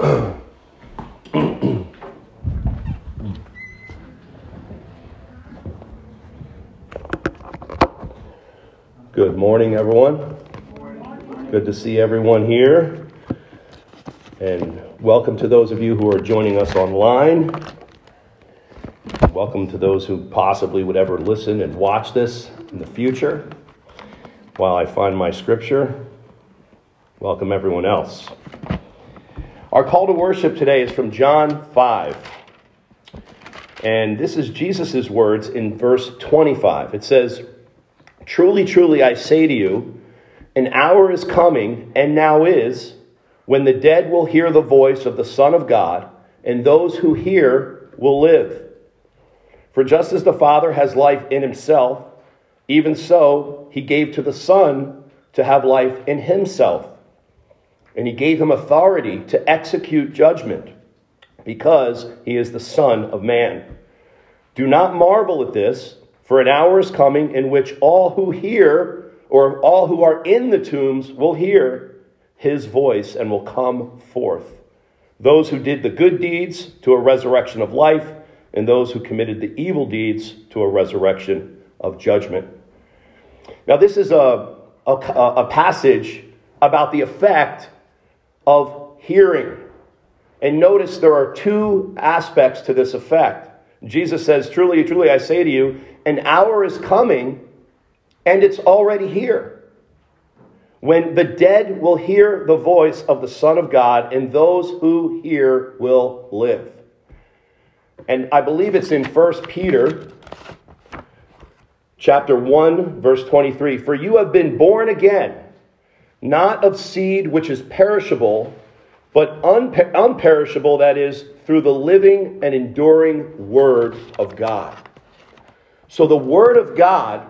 Good morning, everyone. Good to see everyone here. And welcome to those of you who are joining us online. Welcome to those who possibly would ever listen and watch this in the future. While I find my scripture, welcome everyone else. Our call to worship today is from John 5. And this is Jesus' words in verse 25. It says, Truly, truly, I say to you, an hour is coming, and now is, when the dead will hear the voice of the Son of God, and those who hear will live. For just as the Father has life in himself, even so he gave to the Son to have life in himself. And he gave him authority to execute judgment, because he is the Son of Man. Do not marvel at this. For an hour is coming in which all who hear, or all who are in the tombs, will hear his voice and will come forth. Those who did the good deeds to a resurrection of life, and those who committed the evil deeds to a resurrection of judgment. Now, this is a, a, a passage about the effect of hearing. And notice there are two aspects to this effect. Jesus says, Truly, truly, I say to you, an hour is coming, and it's already here. When the dead will hear the voice of the Son of God, and those who hear will live. And I believe it's in 1 Peter chapter 1 verse 23 for you have been born again not of seed which is perishable but unper- unperishable that is through the living and enduring word of God so the Word of God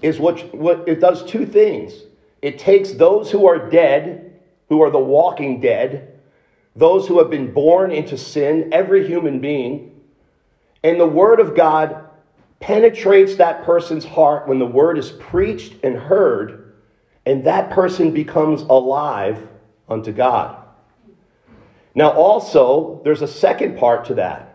is what, what it does two things. It takes those who are dead, who are the walking dead, those who have been born into sin, every human being, and the Word of God penetrates that person's heart when the Word is preached and heard, and that person becomes alive unto God. Now, also, there's a second part to that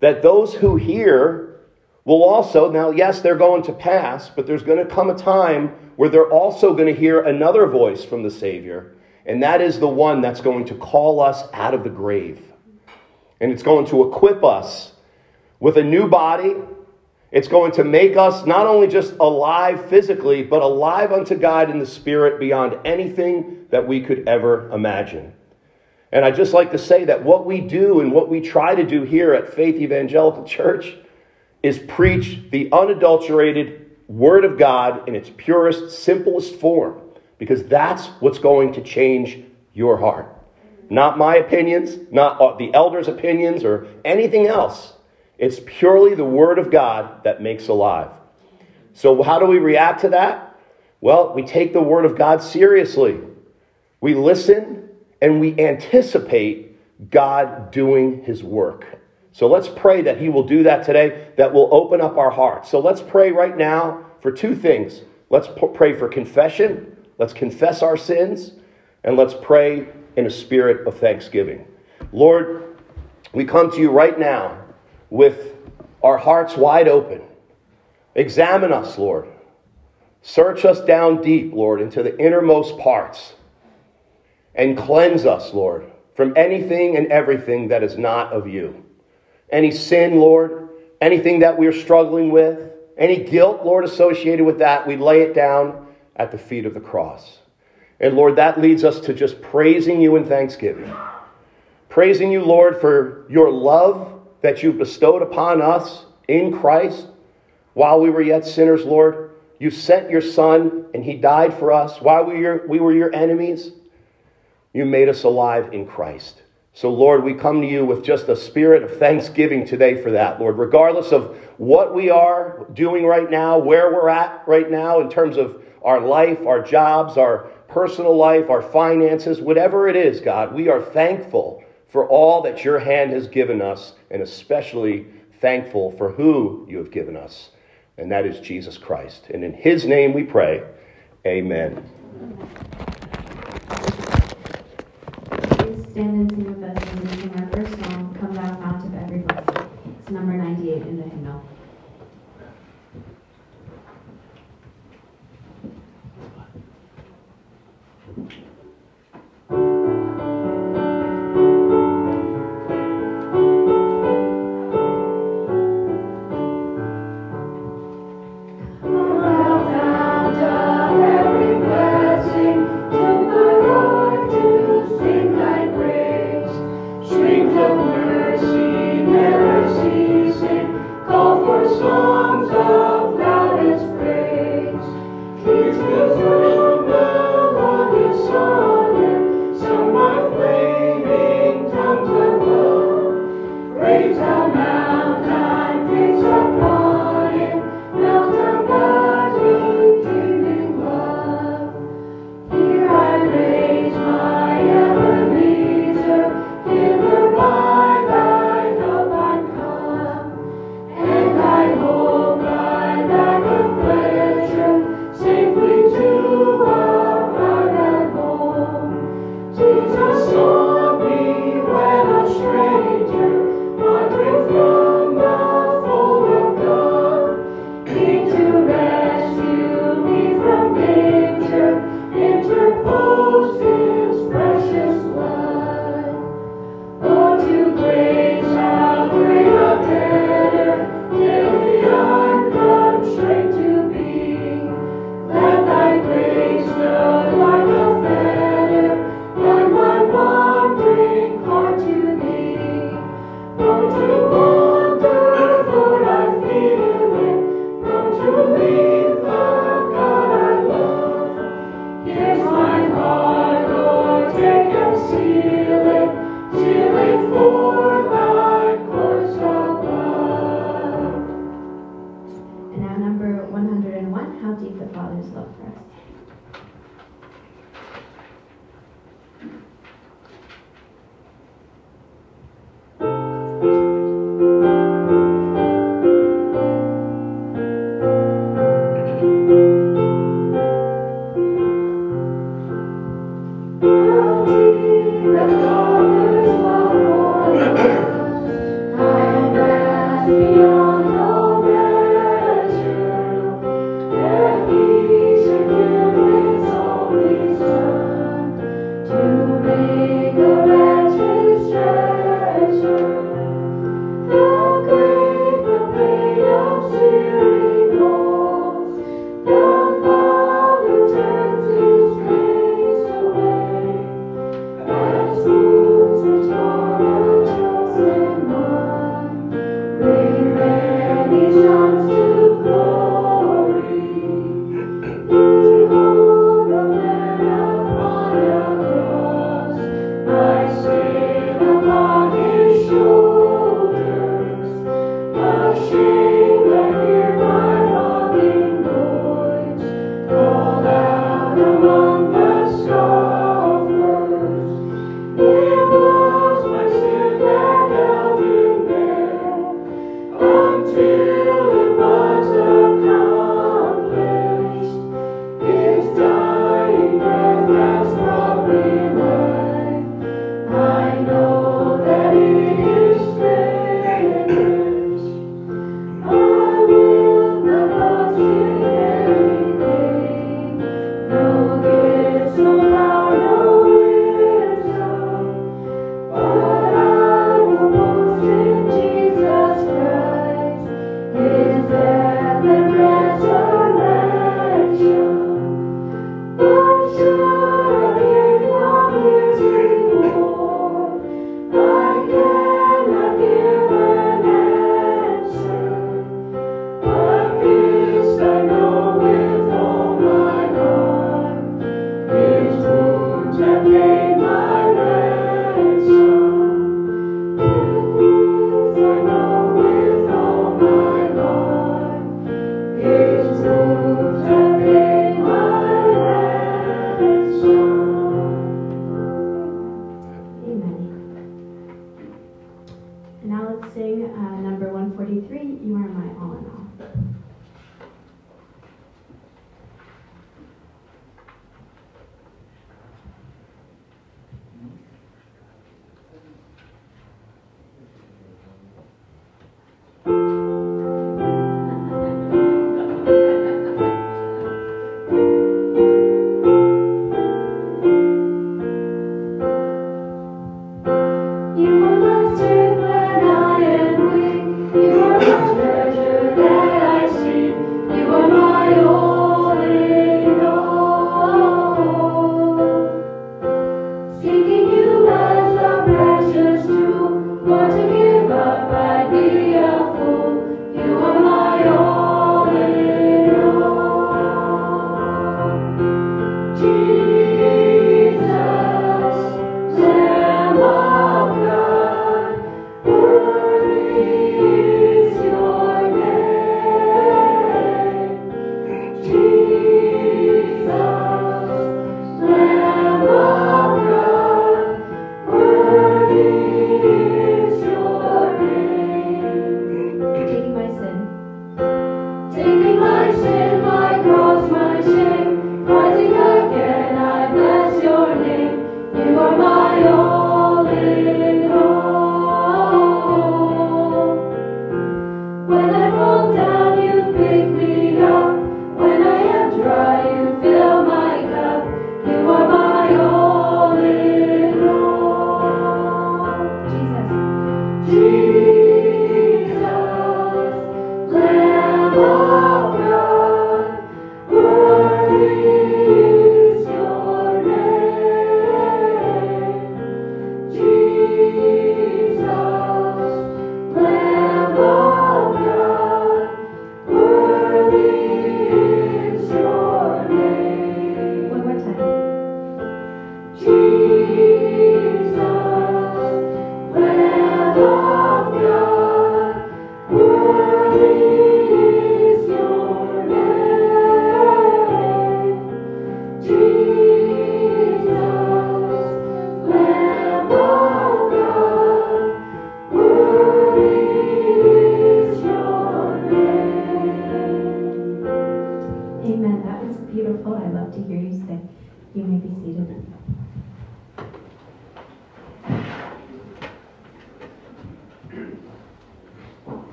that those who hear will also, now, yes, they're going to pass, but there's going to come a time where they're also going to hear another voice from the Savior, and that is the one that's going to call us out of the grave. And it's going to equip us with a new body. It's going to make us not only just alive physically, but alive unto God in the Spirit beyond anything that we could ever imagine. And I'd just like to say that what we do and what we try to do here at Faith Evangelical Church is preach the unadulterated Word of God in its purest, simplest form, because that's what's going to change your heart. Not my opinions, not the elders' opinions, or anything else. It's purely the Word of God that makes alive. So, how do we react to that? Well, we take the Word of God seriously. We listen and we anticipate God doing His work. So let's pray that He will do that today, that will open up our hearts. So let's pray right now for two things. Let's pray for confession, let's confess our sins, and let's pray in a spirit of thanksgiving. Lord, we come to you right now with our hearts wide open. Examine us, Lord. Search us down deep, Lord, into the innermost parts. And cleanse us, Lord, from anything and everything that is not of you any sin, Lord, anything that we're struggling with, any guilt, Lord, associated with that, we lay it down at the feet of the cross. And Lord, that leads us to just praising you in thanksgiving. Praising you, Lord, for your love that you've bestowed upon us in Christ while we were yet sinners, Lord. You sent your Son, and he died for us. While we were your, we were your enemies, you made us alive in Christ. So, Lord, we come to you with just a spirit of thanksgiving today for that, Lord. Regardless of what we are doing right now, where we're at right now in terms of our life, our jobs, our personal life, our finances, whatever it is, God, we are thankful for all that your hand has given us, and especially thankful for who you have given us, and that is Jesus Christ. And in his name we pray, amen. stand and sing with us sing our first song, Come Thou Fount of Every Blessing. It's number 98 in the hymnal.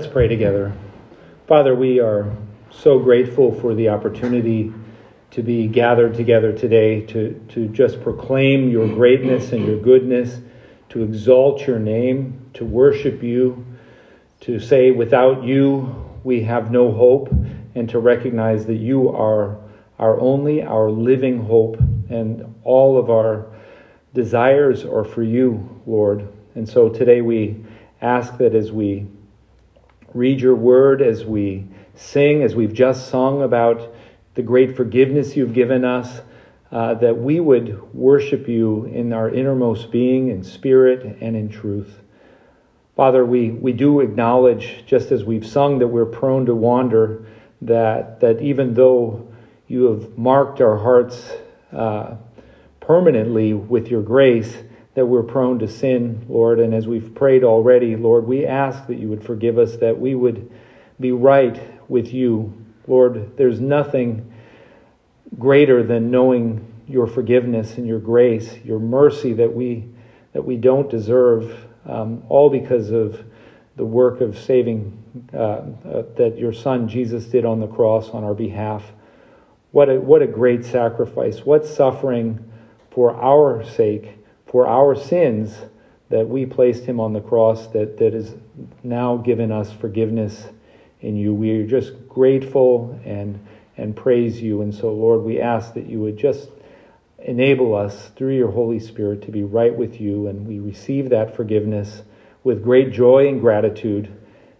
Let's pray together. Father, we are so grateful for the opportunity to be gathered together today to, to just proclaim your greatness and your goodness, to exalt your name, to worship you, to say, without you, we have no hope, and to recognize that you are our only, our living hope, and all of our desires are for you, Lord. And so today we ask that as we read your word, as we sing, as we've just sung about the great forgiveness you've given us, uh, that we would worship you in our innermost being, in spirit, and in truth. Father, we, we do acknowledge, just as we've sung, that we're prone to wander, that, that even though you have marked our hearts uh, permanently with your grace, that we're prone to sin, Lord. And as we've prayed already, Lord, we ask that you would forgive us, that we would be right with you. Lord, there's nothing greater than knowing your forgiveness and your grace, your mercy that we that we don't deserve, um, all because of the work of saving uh, uh, that your Son Jesus did on the cross on our behalf. What a what a great sacrifice! What suffering for our sake, for our sins, that we placed him on the cross. That that is now given us forgiveness in you. We are just grateful and and praise you. And so, Lord, we ask that you would just enable us through your Holy Spirit to be right with you, and we receive that forgiveness with great joy and gratitude.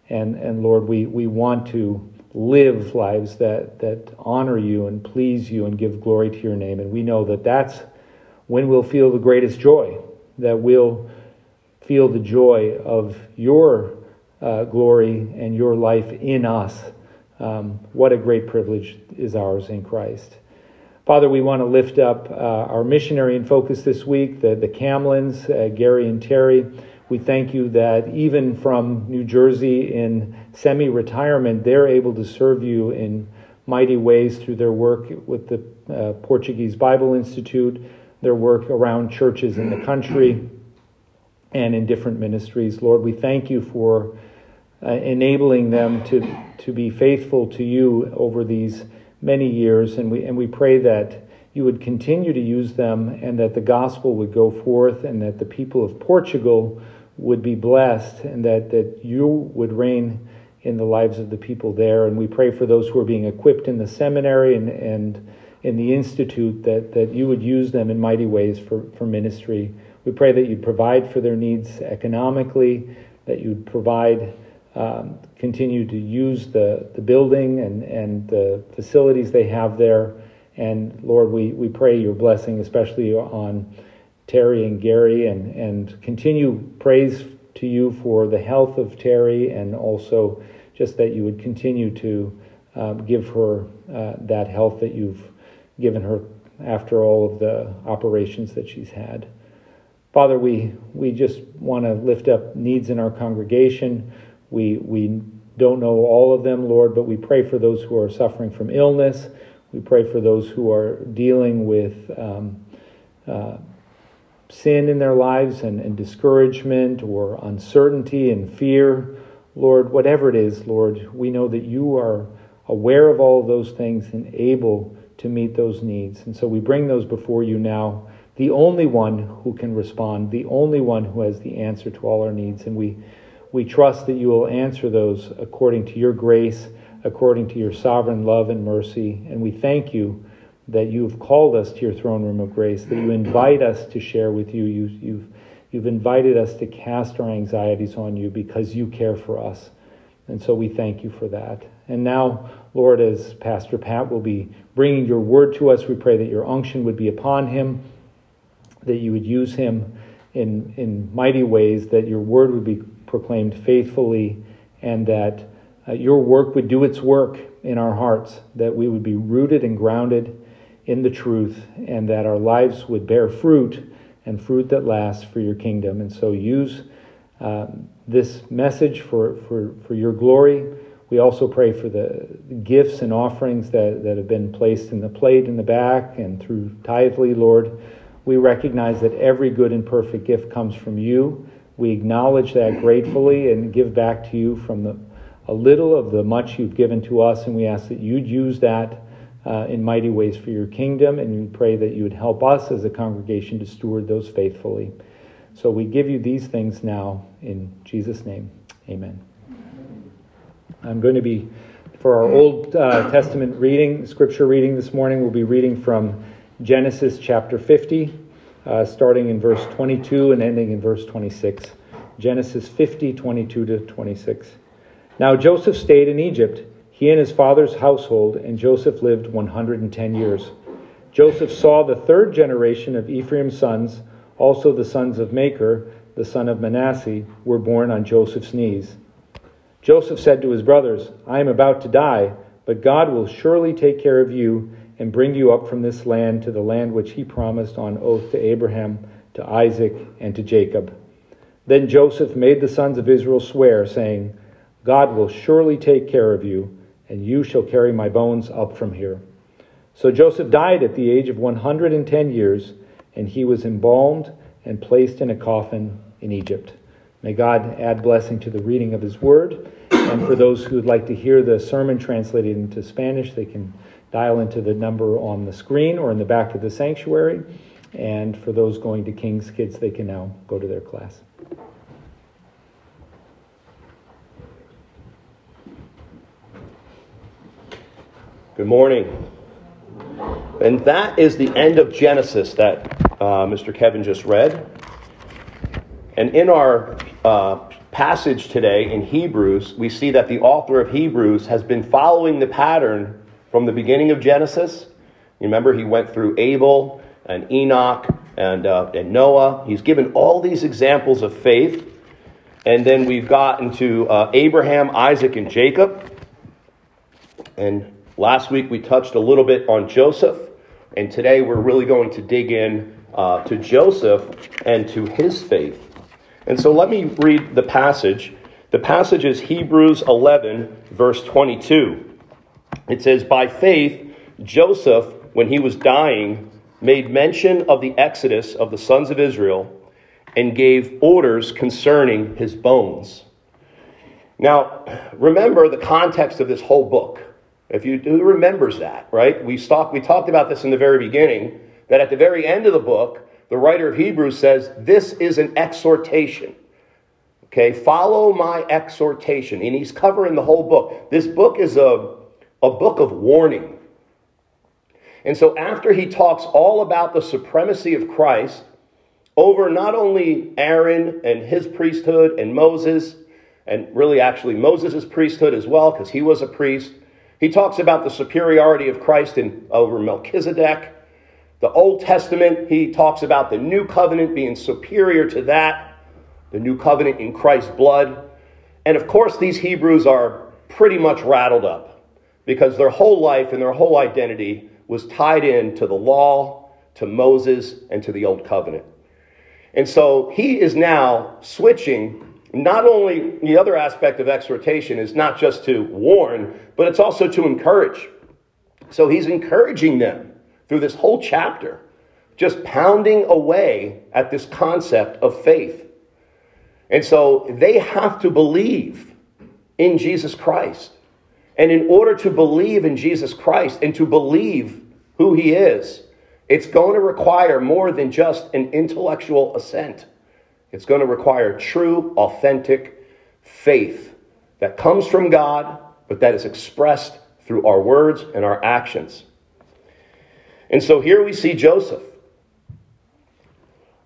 And, and Lord, we, we want to live lives that, that honor you and please you and give glory to your name. And we know that that's when we'll feel the greatest joy, that we'll feel the joy of your uh, glory and your life in us um, what a great privilege is ours in Christ. Father, we want to lift up uh, our missionary in focus this week, the, the Camlins, uh, Gary and Terry. We thank you that even from New Jersey in semi retirement, they're able to serve you in mighty ways through their work with the uh, Portuguese Bible Institute, their work around churches in the country, and in different ministries. Lord, we thank you for uh, enabling them to, to be faithful to you over these many years. And we, and we pray that you would continue to use them and that the gospel would go forth and that the people of Portugal would be blessed and that, that you would reign in the lives of the people there. And we pray for those who are being equipped in the seminary and, and in the institute that, that you would use them in mighty ways for, for ministry. We pray that you'd provide for their needs economically, that you'd provide um, continue to use the, the building and, and the facilities they have there. And Lord, we, we pray your blessing, especially on Terry and Gary, and, and continue praise to you for the health of Terry and also just that you would continue to um, give her uh, that health that you've given her after all of the operations that she's had. Father, we, we just want to lift up needs in our congregation. We, we don't know all of them, Lord, but we pray for those who are suffering from illness. We pray for those who are dealing with um, uh, sin in their lives and, and discouragement or uncertainty and fear. Lord, whatever it is, Lord, we know that you are aware of all of those things and able to meet those needs. And so we bring those before you now, the only one who can respond, the only one who has the answer to all our needs. And we we trust that you will answer those according to your grace, according to your sovereign love and mercy. And we thank you that you've called us to your throne room of grace, that you invite us to share with you. you you've, you've invited us to cast our anxieties on you because you care for us. And so we thank you for that. And now, Lord, as Pastor Pat will be bringing your word to us, we pray that your unction would be upon him, that you would use him in, in mighty ways, that your word would be proclaimed faithfully, and that uh, your work would do its work in our hearts, that we would be rooted and grounded in the truth, and that our lives would bear fruit and fruit that lasts for your kingdom. And so use uh, this message for, for, for your glory. We also pray for the gifts and offerings that, that have been placed in the plate in the back and through Tithely, Lord. We recognize that every good and perfect gift comes from you we acknowledge that gratefully and give back to you from the, a little of the much you've given to us, and we ask that you'd use that uh, in mighty ways for your kingdom, and we pray that you would help us as a congregation to steward those faithfully. So we give you these things now in Jesus' name. Amen. I'm going to be, for our Old uh, Testament reading, scripture reading this morning, we'll be reading from Genesis chapter 50, uh, starting in verse 22 and ending in verse 26. Genesis 50, 22 to 26. Now Joseph stayed in Egypt, he and his father's household, and Joseph lived 110 years. Joseph saw the third generation of Ephraim's sons, also the sons of Machir, the son of Manasseh, were born on Joseph's knees. Joseph said to his brothers, I am about to die, but God will surely take care of you and bring you up from this land to the land which he promised on oath to Abraham, to Isaac, and to Jacob. Then Joseph made the sons of Israel swear, saying, God will surely take care of you, and you shall carry my bones up from here. So Joseph died at the age of 110 years, and he was embalmed and placed in a coffin in Egypt. May God add blessing to the reading of his word. And for those who would like to hear the sermon translated into Spanish, they can dial into the number on the screen or in the back of the sanctuary. And for those going to King's Kids, they can now go to their class. Good morning. And that is the end of Genesis that uh, Mr. Kevin just read. And in our uh, passage today in Hebrews, we see that the author of Hebrews has been following the pattern from the beginning of Genesis. You remember, he went through Abel and Enoch and, uh, and Noah. He's given all these examples of faith. And then we've gotten to uh, Abraham, Isaac, and Jacob. And last week we touched a little bit on Joseph. And today we're really going to dig in uh, to Joseph and to his faith. And so let me read the passage. The passage is Hebrews 11, verse 22. It says, By faith, Joseph, when he was dying, made mention of the exodus of the sons of Israel and gave orders concerning his bones. Now, remember the context of this whole book. If you who remembers that, right? We talked, we talked about this in the very beginning, that at the very end of the book, the writer of Hebrews says, This is an exhortation. Okay, follow my exhortation. And he's covering the whole book. This book is a, a book of warning. And so, after he talks all about the supremacy of Christ over not only Aaron and his priesthood and Moses, and really actually Moses' priesthood as well, because he was a priest, he talks about the superiority of Christ in, over Melchizedek. The Old Testament, he talks about the new covenant being superior to that, the new covenant in Christ's blood. And of course, these Hebrews are pretty much rattled up because their whole life and their whole identity was tied in to the law, to Moses, and to the Old Covenant. And so he is now switching. Not only the other aspect of exhortation is not just to warn, but it's also to encourage. So he's encouraging them through this whole chapter, just pounding away at this concept of faith. And so they have to believe in Jesus Christ. And in order to believe in Jesus Christ and to believe who he is, it's going to require more than just an intellectual assent. It's going to require true, authentic faith that comes from God, but that is expressed through our words and our actions. And so here we see Joseph.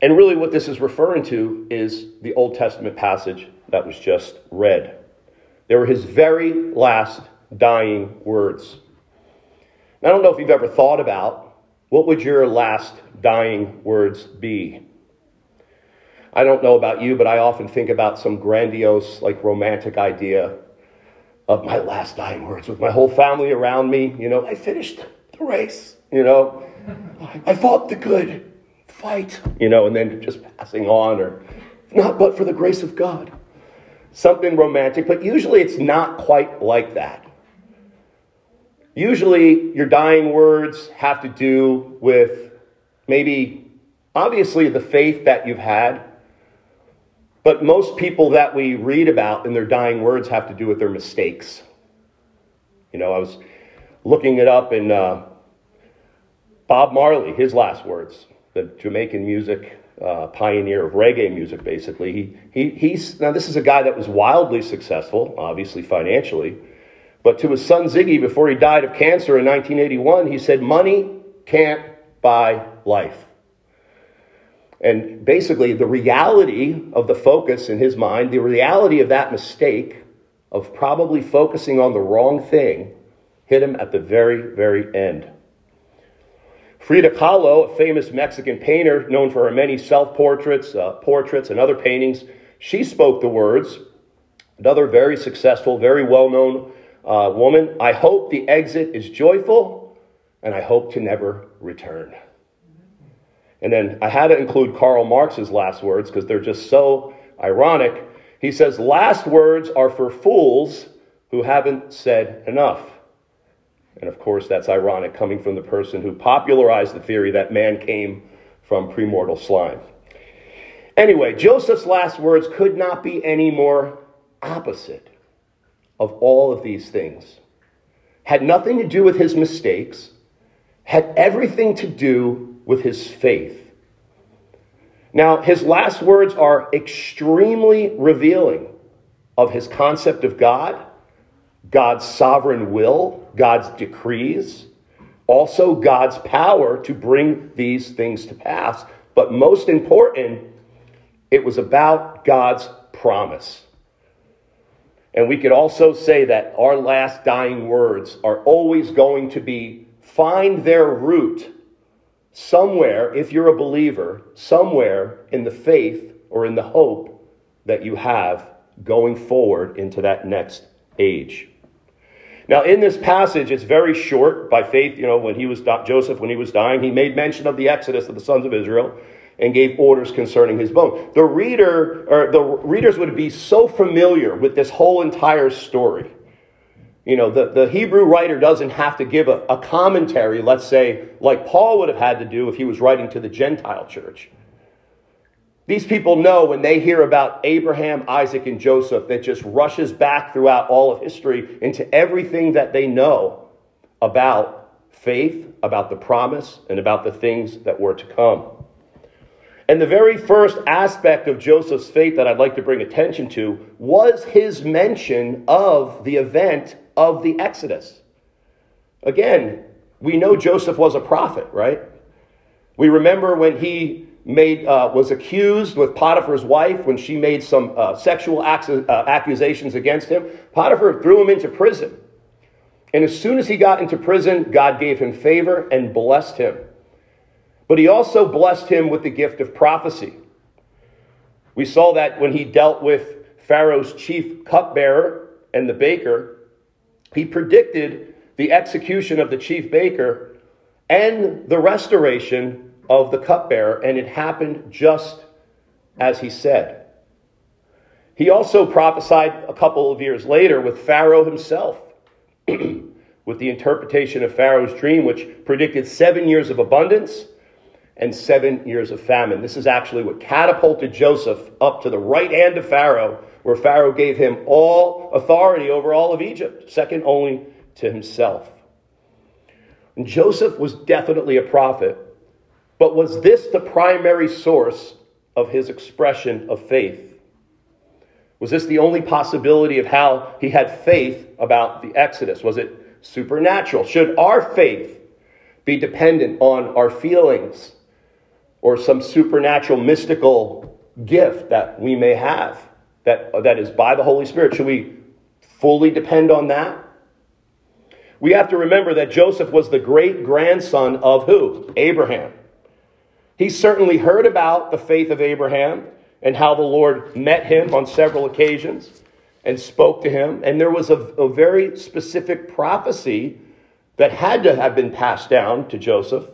And really, what this is referring to is the Old Testament passage that was just read. They were his very last dying words. I don't know if you've ever thought about what would your last dying words be? I don't know about you, but I often think about some grandiose, like romantic idea of my last dying words with my whole family around me. You know, I finished the race. You know, I fought the good fight, you know, and then just passing on, or not but for the grace of God. Something romantic, but usually it's not quite like that. Usually your dying words have to do with maybe, obviously, the faith that you've had, But most people that we read about in their dying words have to do with their mistakes. You know, I was looking it up in uh, Bob Marley, his last words, the Jamaican music uh, pioneer of reggae music, basically. He, he, he's, now, this is a guy that was wildly successful, obviously financially. But to his son Ziggy, before he died of cancer in 1981, he said, Money can't buy life. And basically, the reality of the focus in his mind, the reality of that mistake of probably focusing on the wrong thing, hit him at the very, very end. Frida Kahlo, a famous Mexican painter known for her many self portraits, uh, portraits, and other paintings, she spoke the words. Another very successful, very well known uh, woman I hope the exit is joyful, and I hope to never return. And then I had to include Karl Marx's last words because they're just so ironic. He says, Last words are for fools who haven't said enough. And of course, that's ironic coming from the person who popularized the theory that man came from primordial slime. Anyway, Joseph's last words could not be any more opposite of all of these things. Had nothing to do with his mistakes, had everything to do with his faith. Now, his last words are extremely revealing of his concept of God, God's sovereign will, God's decrees, also God's power to bring these things to pass. But most important, it was about God's promise. And we could also say that our last dying words are always going to be find their root somewhere, if you're a believer, somewhere in the faith or in the hope that you have going forward into that next age. Now, in this passage, it's very short. By faith, you know, when he was Joseph, when he was dying, he made mention of the exodus of the sons of Israel and gave orders concerning his bone. The reader or the readers would be so familiar with this whole entire story you know, the, the Hebrew writer doesn't have to give a, a commentary, let's say, like Paul would have had to do if he was writing to the Gentile church. These people know when they hear about Abraham, Isaac, and Joseph that just rushes back throughout all of history into everything that they know about faith, about the promise, and about the things that were to come. And the very first aspect of Joseph's faith that I'd like to bring attention to was his mention of the event of the Exodus. Again, we know Joseph was a prophet, right? We remember when he made uh, was accused with Potiphar's wife when she made some uh, sexual uh, accusations against him. Potiphar threw him into prison. And as soon as he got into prison, God gave him favor and blessed him. But he also blessed him with the gift of prophecy. We saw that when he dealt with Pharaoh's chief cupbearer and the baker, he predicted the execution of the chief baker and the restoration of the cupbearer, and it happened just as he said. He also prophesied a couple of years later with Pharaoh himself, with the interpretation of Pharaoh's dream, which predicted seven years of abundance and seven years of famine. This is actually what catapulted Joseph up to the right hand of Pharaoh where Pharaoh gave him all authority over all of Egypt, second only to himself. And Joseph was definitely a prophet, but was this the primary source of his expression of faith? Was this the only possibility of how he had faith about the Exodus? Was it supernatural? Should our faith be dependent on our feelings or some supernatural mystical gift that we may have? that, that is by the Holy Spirit, should we fully depend on that? We have to remember that Joseph was the great grandson of who? Abraham. He certainly heard about the faith of Abraham and how the Lord met him on several occasions and spoke to him. And there was a, a very specific prophecy that had to have been passed down to Joseph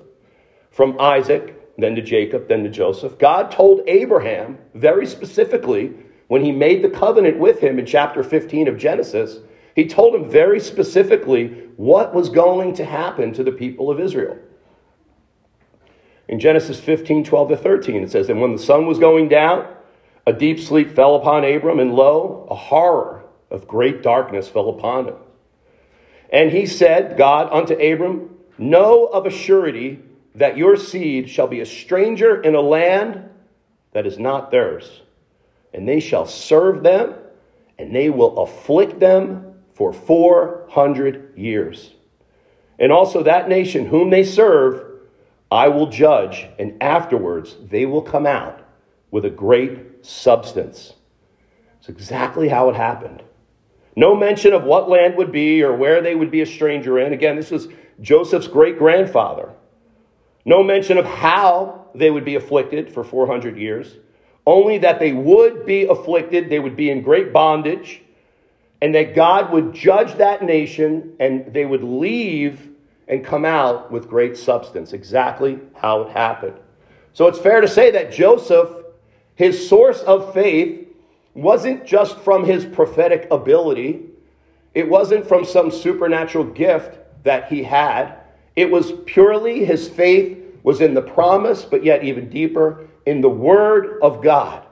from Isaac, then to Jacob, then to Joseph. God told Abraham very specifically when he made the covenant with him in chapter 15 of Genesis, he told him very specifically what was going to happen to the people of Israel. In Genesis 15, 12 to 13, it says, And when the sun was going down, A deep sleep fell upon Abram, and lo, a horror of great darkness fell upon him. And he said, God unto Abram, Know of a surety that your seed shall be a stranger in a land that is not theirs, and they shall serve them, and they will afflict them for 400 years. And also that nation whom they serve, I will judge, and afterwards they will come out with a great substance. It's exactly how it happened. No mention of what land would be or where they would be a stranger in. Again, this was Joseph's great grandfather. No mention of how they would be afflicted for 400 years, only that they would be afflicted, they would be in great bondage, and that God would judge that nation and they would leave and come out with great substance. Exactly how it happened. So it's fair to say that Joseph, his source of faith, wasn't just from his prophetic ability, it wasn't from some supernatural gift that he had. It was purely his faith was in the promise, but yet even deeper, in the word of God.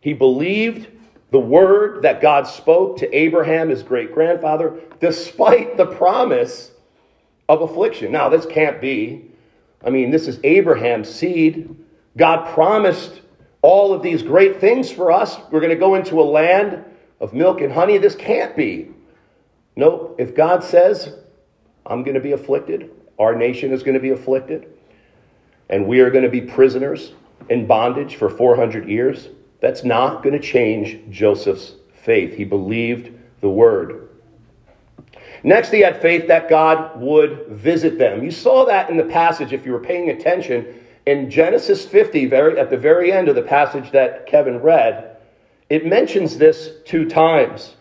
He believed the word that God spoke to Abraham, his great grandfather, despite the promise of affliction. Now, this can't be. I mean, this is Abraham's seed. God promised all of these great things for us. We're going to go into a land of milk and honey. This can't be. No, if God says, I'm going to be afflicted, our nation is going to be afflicted, and we are going to be prisoners in bondage for 400 years, that's not going to change Joseph's faith. He believed the word. Next, he had faith that God would visit them. You saw that in the passage if you were paying attention in Genesis 50, very at the very end of the passage that Kevin read. It mentions this two times.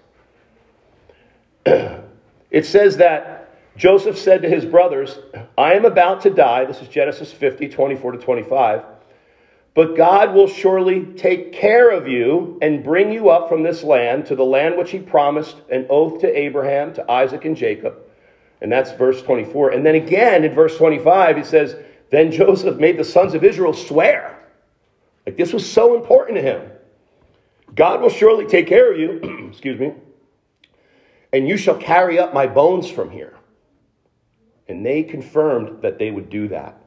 it says that Joseph said to his brothers, I am about to die. This is Genesis 50, 24 to 25. But God will surely take care of you and bring you up from this land to the land which he promised an oath to Abraham, to Isaac, and Jacob. And that's verse 24. And then again in verse 25, he says, Then Joseph made the sons of Israel swear. Like this was so important to him. God will surely take care of you, excuse me, and you shall carry up my bones from here. And they confirmed that they would do that.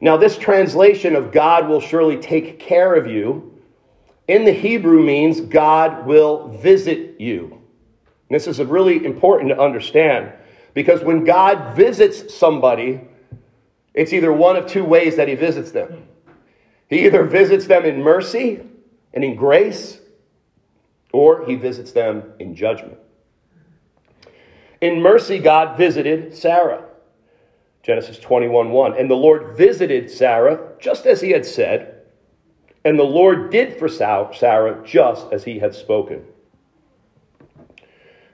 Now, this translation of God will surely take care of you in the Hebrew means God will visit you. And this is really important to understand because when God visits somebody, it's either one of two ways that he visits them. He either visits them in mercy and in grace, or he visits them in judgment. In mercy, God visited Sarah. Genesis 21 1. And the Lord visited Sarah just as he had said, and the Lord did for Sarah just as he had spoken.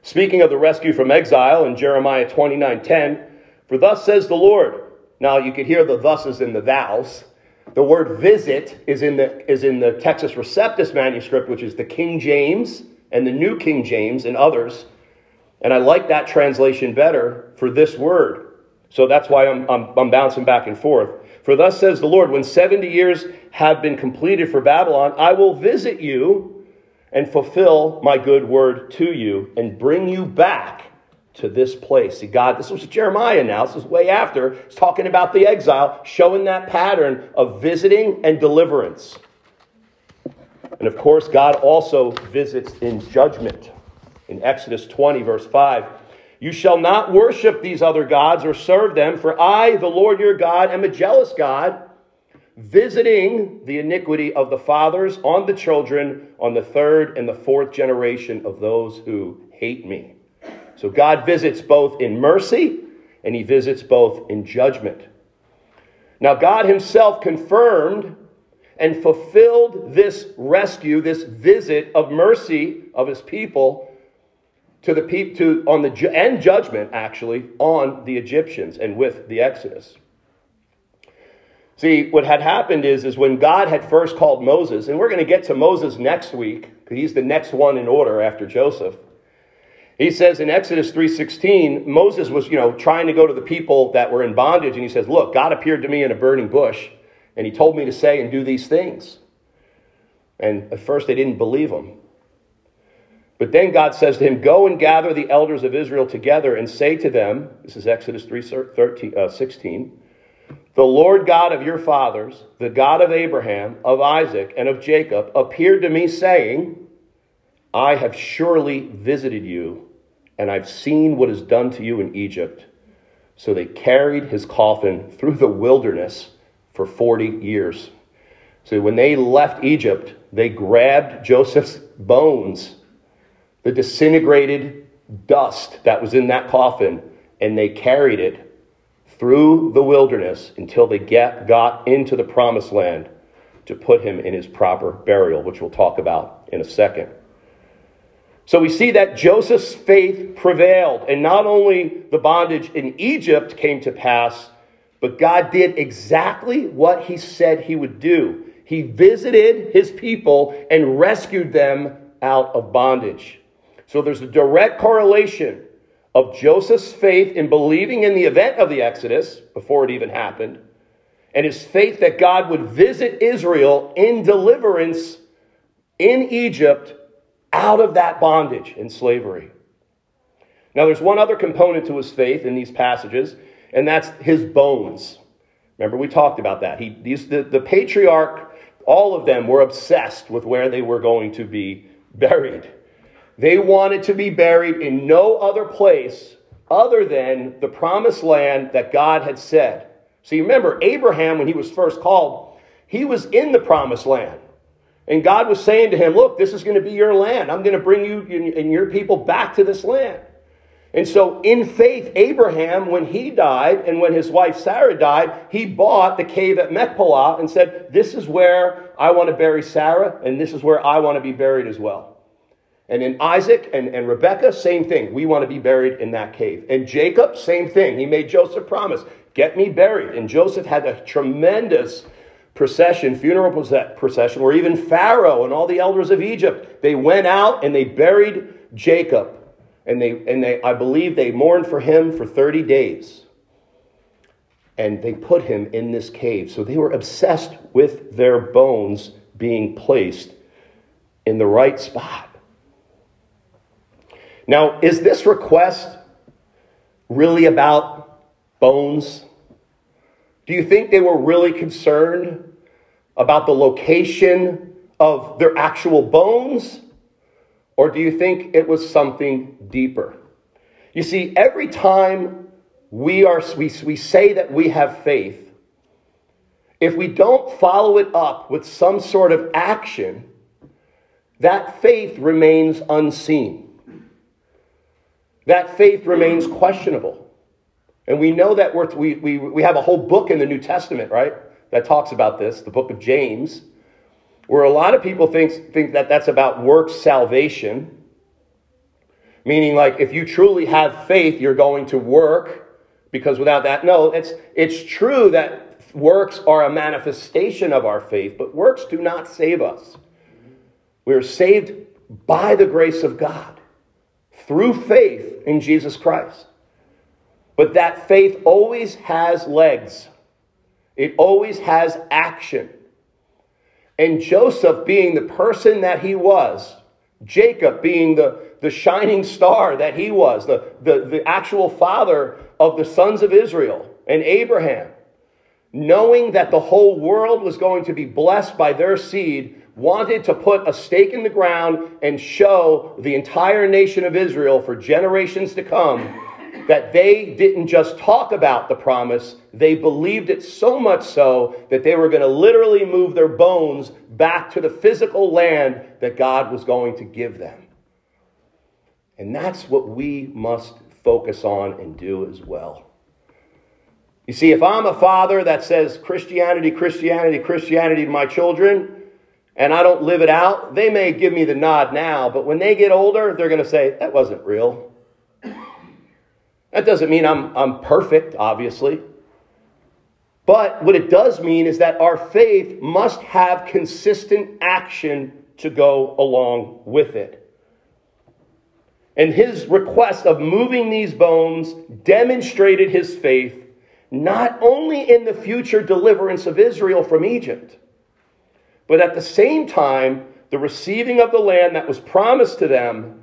Speaking of the rescue from exile in Jeremiah 29 10, for thus says the Lord. Now you could hear the thuses in the thous. The word visit is in the, is in the Textus Receptus manuscript, which is the King James and the New King James and others. And I like that translation better for this word. So that's why I'm, I'm, I'm, bouncing back and forth. For thus says the Lord, when 70 years have been completed for Babylon, I will visit you and fulfill my good word to you and bring you back to this place. See, God, this was Jeremiah now. This is way after. It's talking about the exile, showing that pattern of visiting and deliverance. And of course, God also visits in judgment. In Exodus 20, verse 5, you shall not worship these other gods or serve them, for I, the Lord your God, am a jealous God, visiting the iniquity of the fathers on the children, on the third and the fourth generation of those who hate me. So God visits both in mercy and he visits both in judgment. Now, God himself confirmed and fulfilled this rescue, this visit of mercy of his people to the people to on the and judgment actually on the Egyptians and with the Exodus. See, what had happened is is when God had first called Moses, and we're going to get to Moses next week because he's the next one in order after Joseph. He says in Exodus 3:16, Moses was, you know, trying to go to the people that were in bondage and he says, "Look, God appeared to me in a burning bush and he told me to say and do these things." And at first they didn't believe him. But then God says to him, Go and gather the elders of Israel together and say to them, this is Exodus 3 13, uh, 16, the Lord God of your fathers, the God of Abraham, of Isaac, and of Jacob, appeared to me, saying, I have surely visited you, and I've seen what is done to you in Egypt. So they carried his coffin through the wilderness for 40 years. So when they left Egypt, they grabbed Joseph's bones, the disintegrated dust that was in that coffin, and they carried it through the wilderness until they get, got into the promised land to put him in his proper burial, which we'll talk about in a second. So we see that Joseph's faith prevailed, and not only the bondage in Egypt came to pass, but God did exactly what he said he would do. He visited his people and rescued them out of bondage. So there's a direct correlation of Joseph's faith in believing in the event of the Exodus before it even happened, and his faith that God would visit Israel in deliverance in Egypt out of that bondage and slavery. Now, there's one other component to his faith in these passages, and that's his bones. Remember, we talked about that. He, these, the, the patriarch, all of them were obsessed with where they were going to be buried. They wanted to be buried in no other place other than the promised land that God had said. See, remember, Abraham, when he was first called, he was in the promised land. And God was saying to him, Look, this is going to be your land. I'm going to bring you and your people back to this land. And so, in faith, Abraham, when he died and when his wife Sarah died, he bought the cave at Machpelah and said, This is where I want to bury Sarah, and this is where I want to be buried as well. And in Isaac and, and Rebekah, same thing. We want to be buried in that cave. And Jacob, same thing. He made Joseph promise, get me buried. And Joseph had a tremendous procession, funeral procession, where even Pharaoh and all the elders of Egypt, they went out and they buried Jacob. And they, and they, I believe they mourned for him for 30 days. And they put him in this cave. So they were obsessed with their bones being placed in the right spot. Now, is this request really about bones? Do you think they were really concerned about the location of their actual bones? Or do you think it was something deeper? You see, every time we, are, we, we say that we have faith, if we don't follow it up with some sort of action, that faith remains unseen that faith remains questionable. And we know that we're, we, we, we have a whole book in the New Testament, right, that talks about this, the book of James, where a lot of people think, think that that's about works salvation, meaning like if you truly have faith, you're going to work, because without that, no, it's, it's true that works are a manifestation of our faith, but works do not save us. We are saved by the grace of God through faith in Jesus Christ. But that faith always has legs, it always has action. And Joseph, being the person that he was, Jacob being the, the shining star that he was, the, the, the actual father of the sons of Israel, and Abraham, knowing that the whole world was going to be blessed by their seed, wanted to put a stake in the ground and show the entire nation of Israel for generations to come that they didn't just talk about the promise, they believed it so much so that they were going to literally move their bones back to the physical land that God was going to give them. And that's what we must focus on and do as well. You see, if I'm a father that says Christianity, Christianity, Christianity to my children, and I don't live it out, they may give me the nod now, but when they get older, they're going to say, that wasn't real. That doesn't mean I'm, I'm perfect, obviously. But what it does mean is that our faith must have consistent action to go along with it. And his request of moving these bones demonstrated his faith not only in the future deliverance of Israel from Egypt, but at the same time, the receiving of the land that was promised to them,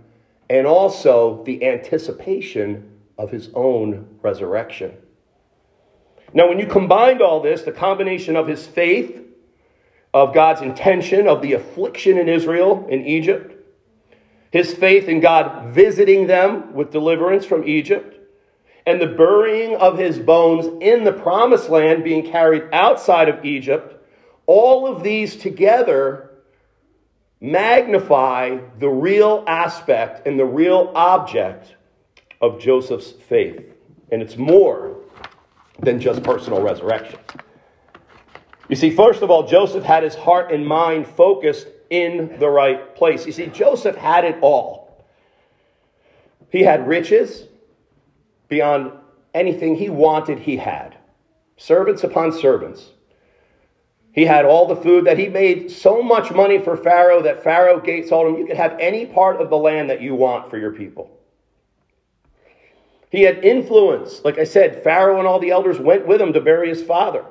and also the anticipation of his own resurrection. Now, when you combined all this, the combination of his faith, of God's intention, of the affliction in Israel, in Egypt, his faith in God visiting them with deliverance from Egypt, and the burying of his bones in the promised land being carried outside of Egypt, all of these together magnify the real aspect and the real object of Joseph's faith. And it's more than just personal resurrection. You see, first of all, Joseph had his heart and mind focused in the right place. You see, Joseph had it all. He had riches beyond anything he wanted, he had. Servants upon servants. He had all the food that he made so much money for Pharaoh that Pharaoh Gates told him, You can have any part of the land that you want for your people. He had influence. Like I said, Pharaoh and all the elders went with him to bury his father.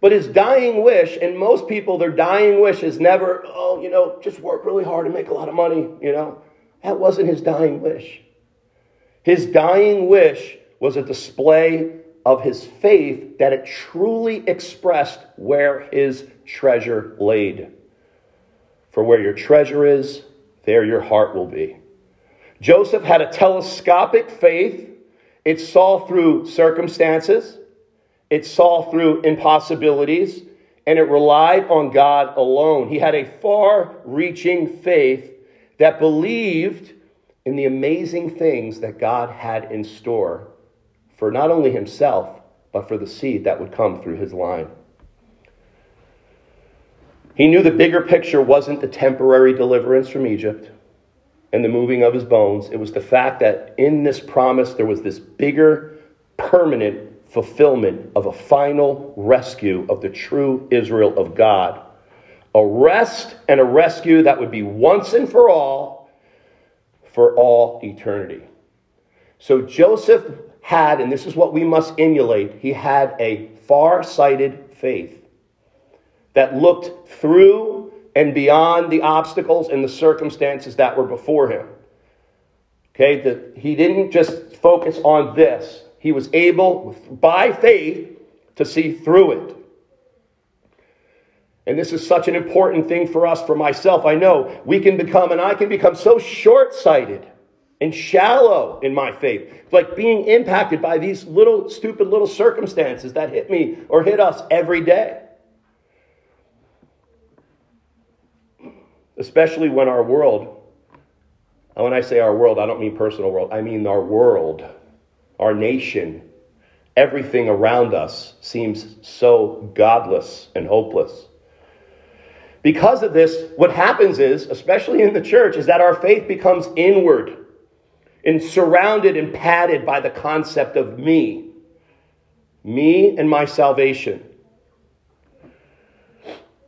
But his dying wish, and most people, their dying wish is never, oh, you know, just work really hard and make a lot of money, you know. That wasn't his dying wish. His dying wish was a display of his faith that it truly expressed where his treasure laid. For where your treasure is, there your heart will be. Joseph had a telescopic faith. It saw through circumstances, it saw through impossibilities, and it relied on God alone. He had a far reaching faith that believed in the amazing things that God had in store for not only himself, but for the seed that would come through his line. He knew the bigger picture wasn't the temporary deliverance from Egypt and the moving of his bones. It was the fact that in this promise there was this bigger, permanent fulfillment of a final rescue of the true Israel of God. A rest and a rescue that would be once and for all, for all eternity. So Joseph had, and this is what we must emulate, he had a far sighted faith that looked through and beyond the obstacles and the circumstances that were before him. Okay, that he didn't just focus on this, he was able, by faith, to see through it. And this is such an important thing for us, for myself. I know we can become, and I can become so short sighted and shallow in my faith. Like being impacted by these little, stupid little circumstances that hit me or hit us every day. Especially when our world, and when I say our world, I don't mean personal world, I mean our world, our nation, everything around us seems so godless and hopeless. Because of this, what happens is, especially in the church, is that our faith becomes inward and surrounded and padded by the concept of me. Me and my salvation.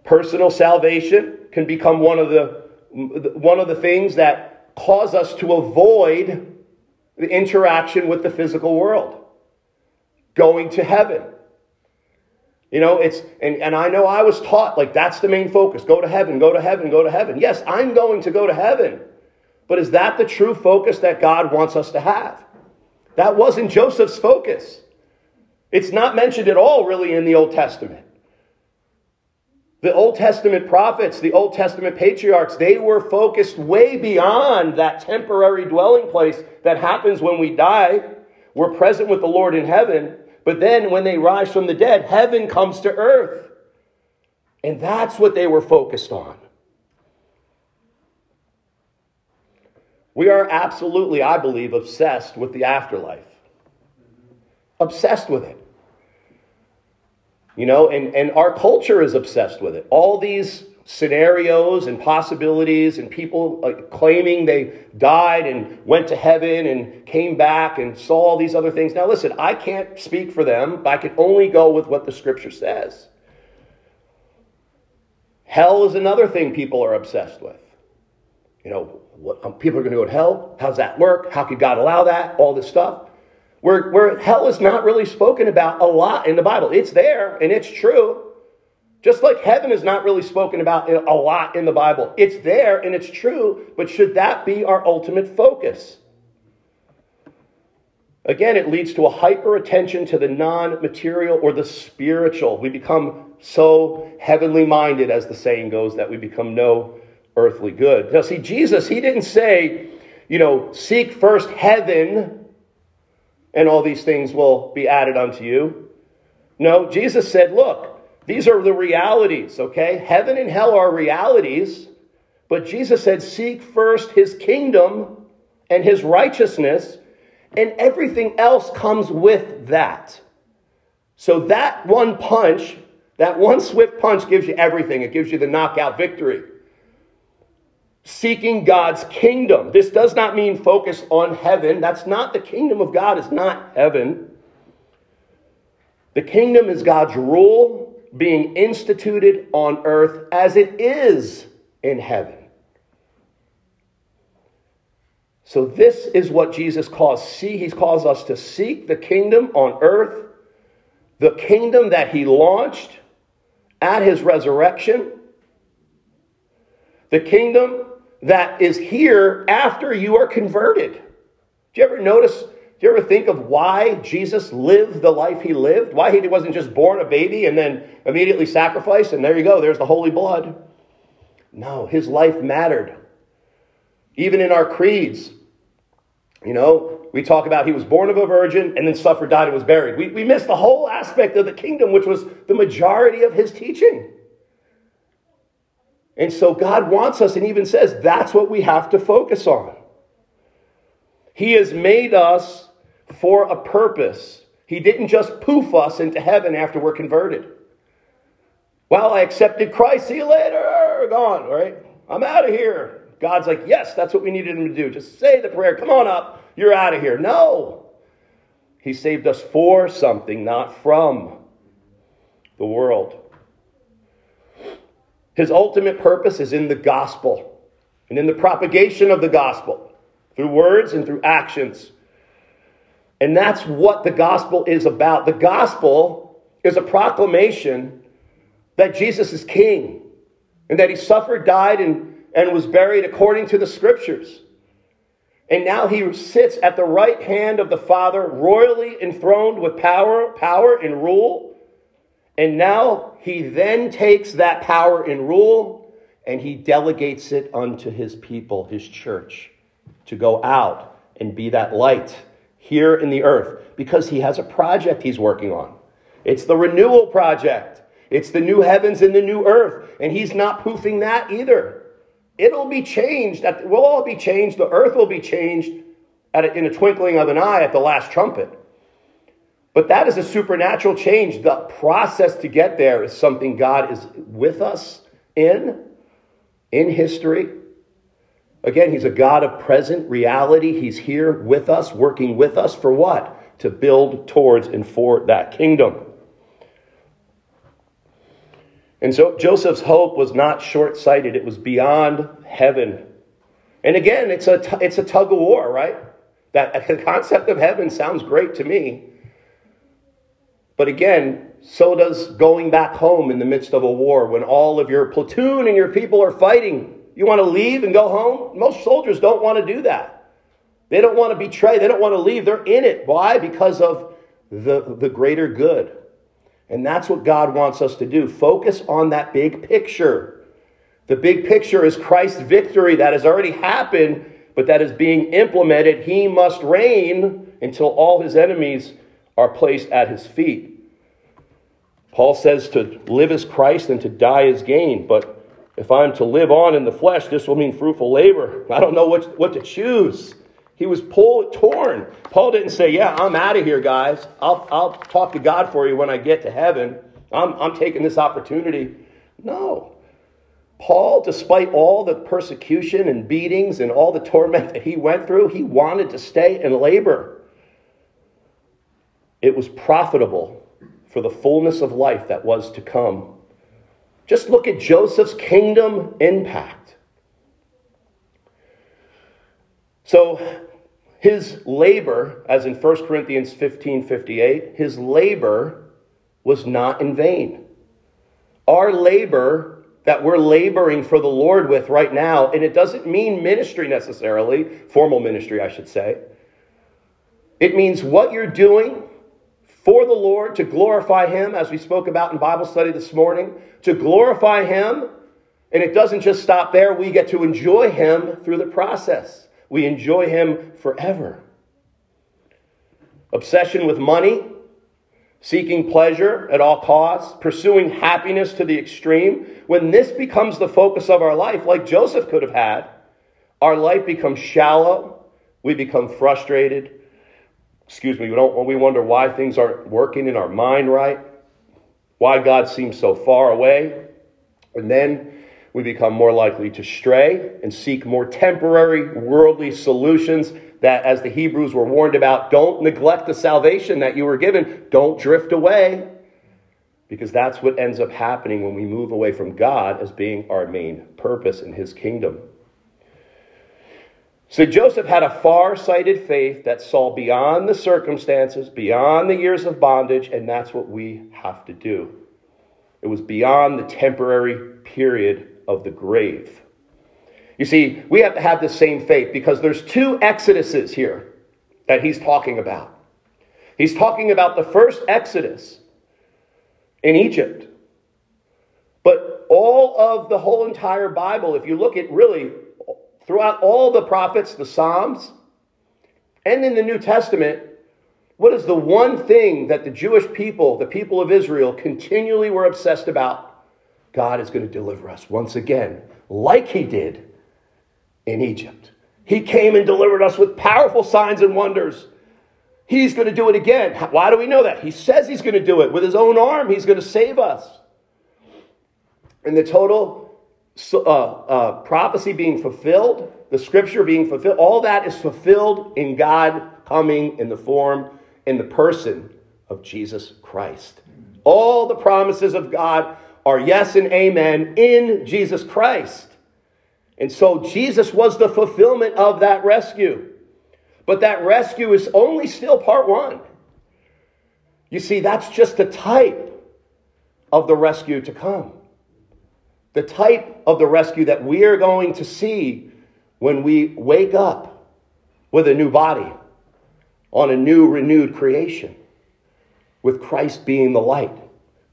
Personal salvation can become one of the, one of the things that cause us to avoid the interaction with the physical world. Going to heaven. You know, it's, and, and I know I was taught, like, that's the main focus. Go to heaven, go to heaven, go to heaven. Yes, I'm going to go to heaven. But is that the true focus that God wants us to have? That wasn't Joseph's focus. It's not mentioned at all, really, in the Old Testament. The Old Testament prophets, the Old Testament patriarchs, they were focused way beyond that temporary dwelling place that happens when we die. We're present with the Lord in heaven, but then when they rise from the dead, heaven comes to earth. And that's what they were focused on. We are absolutely, I believe, obsessed with the afterlife. Obsessed with it. You know, and, and our culture is obsessed with it. All these scenarios and possibilities, and people like, claiming they died and went to heaven and came back and saw all these other things. Now, listen, I can't speak for them, but I can only go with what the scripture says. Hell is another thing people are obsessed with. You know, what, um, people are going to go to hell. How's that work? How could God allow that? All this stuff. Where, where hell is not really spoken about a lot in the Bible. It's there and it's true. Just like heaven is not really spoken about a lot in the Bible. It's there and it's true, but should that be our ultimate focus? Again, it leads to a hyper attention to the non material or the spiritual. We become so heavenly minded, as the saying goes, that we become no earthly good. Now, see, Jesus, he didn't say, you know, seek first heaven and all these things will be added unto you. No, Jesus said, look, these are the realities, okay? Heaven and hell are realities, but Jesus said, seek first his kingdom and his righteousness and everything else comes with that. So that one punch, that one swift punch gives you everything. It gives you the knockout victory. Seeking God's kingdom. This does not mean focus on heaven. That's not the kingdom of God, is not heaven. The kingdom is God's rule being instituted on earth as it is in heaven. So, this is what Jesus calls see. He calls us to seek the kingdom on earth, the kingdom that he launched at his resurrection, the kingdom that is here after you are converted. Do you ever notice? Do you ever think of why Jesus lived the life he lived? Why he wasn't just born a baby and then immediately sacrificed, and there you go, there's the holy blood. No, his life mattered. Even in our creeds, you know, we talk about he was born of a virgin and then suffered, died, and was buried. We, we miss the whole aspect of the kingdom, which was the majority of his teaching. And so God wants us and even says that's what we have to focus on. He has made us for a purpose. He didn't just poof us into heaven after we're converted. Well, I accepted Christ. See you later. Gone, right? I'm out of here. God's like, yes, that's what we needed him to do. Just say the prayer. Come on up. You're out of here. No. He saved us for something, not from the world. His ultimate purpose is in the gospel and in the propagation of the gospel through words and through actions. And that's what the gospel is about. The gospel is a proclamation that Jesus is king and that he suffered, died, and and was buried according to the scriptures. And now he sits at the right hand of the Father, royally enthroned with power, power and rule. And now he then takes that power and rule and he delegates it unto his people, his church, to go out and be that light here in the earth because he has a project he's working on. It's the renewal project. It's the new heavens and the new earth. And he's not poofing that either. It'll be changed. We'll all be changed. The earth will be changed in a twinkling of an eye at the last trumpet. But that is a supernatural change. The process to get there is something God is with us in, in history. Again, He's a God of present reality. He's here with us, working with us for what? To build towards and for that kingdom. And so Joseph's hope was not short sighted, it was beyond heaven. And again, it's a, t- it's a tug of war, right? That the concept of heaven sounds great to me. But again, so does going back home in the midst of a war when all of your platoon and your people are fighting. You want to leave and go home? Most soldiers don't want to do that. They don't want to betray, they don't want to leave. They're in it. Why? Because of the, the greater good. And that's what God wants us to do. Focus on that big picture. The big picture is Christ's victory that has already happened, but that is being implemented. He must reign until all his enemies are placed at his feet. Paul says to live as Christ and to die as gain. But if I'm to live on in the flesh, this will mean fruitful labor. I don't know what, what to choose. He was pulled, torn. Paul didn't say, Yeah, I'm out of here, guys. I'll, I'll talk to God for you when I get to heaven. I'm, I'm taking this opportunity. No. Paul, despite all the persecution and beatings and all the torment that he went through, he wanted to stay and labor. It was profitable for the fullness of life that was to come. Just look at Joseph's kingdom impact. So, his labor, as in 1 Corinthians 15 58, his labor was not in vain. Our labor that we're laboring for the Lord with right now, and it doesn't mean ministry necessarily, formal ministry, I should say. It means what you're doing for the Lord to glorify Him, as we spoke about in Bible study this morning, to glorify Him. And it doesn't just stop there, we get to enjoy Him through the process. We enjoy Him forever. Obsession with money, seeking pleasure at all costs, pursuing happiness to the extreme, when this becomes the focus of our life, like Joseph could have had, our life becomes shallow, we become frustrated. Excuse me, we, don't, we wonder why things aren't working in our mind right, why God seems so far away. And then we become more likely to stray and seek more temporary worldly solutions that, as the Hebrews were warned about, don't neglect the salvation that you were given. Don't drift away. Because that's what ends up happening when we move away from God as being our main purpose in his kingdom. So Joseph had a far sighted faith that saw beyond the circumstances, beyond the years of bondage, and that's what we have to do. It was beyond the temporary period of the grave. You see, we have to have the same faith because there's two exoduses here that he's talking about. He's talking about the first exodus in Egypt. But all of the whole entire Bible, if you look at really throughout all the prophets, the Psalms, and in the New Testament, what is the one thing that the Jewish people, the people of Israel, continually were obsessed about? God is going to deliver us once again, like he did in Egypt. He came and delivered us with powerful signs and wonders. He's going to do it again. Why do we know that? He says he's going to do it with his own arm. He's going to save us. And the total uh, uh, prophecy being fulfilled, the scripture being fulfilled, all that is fulfilled in God coming in the form, in the person of Jesus Christ. All the promises of God are yes and amen in Jesus Christ. And so Jesus was the fulfillment of that rescue. But that rescue is only still part one. You see, that's just a type of the rescue to come. The type of the rescue that we are going to see when we wake up with a new body on a new, renewed creation, with Christ being the light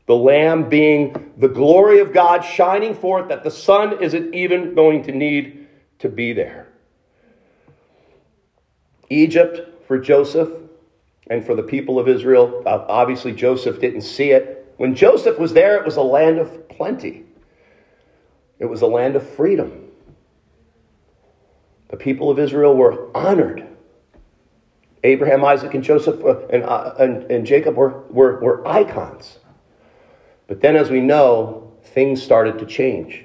the Lamb being the glory of God shining forth that the sun isn't even going to need to be there. Egypt for Joseph and for the people of Israel, obviously Joseph didn't see it. When Joseph was there, it was a land of plenty, it was a land of freedom. The people of Israel were honored. Abraham, Isaac, and Joseph uh, and, uh, and, and Jacob were, were, were icons. But then, as we know, things started to change.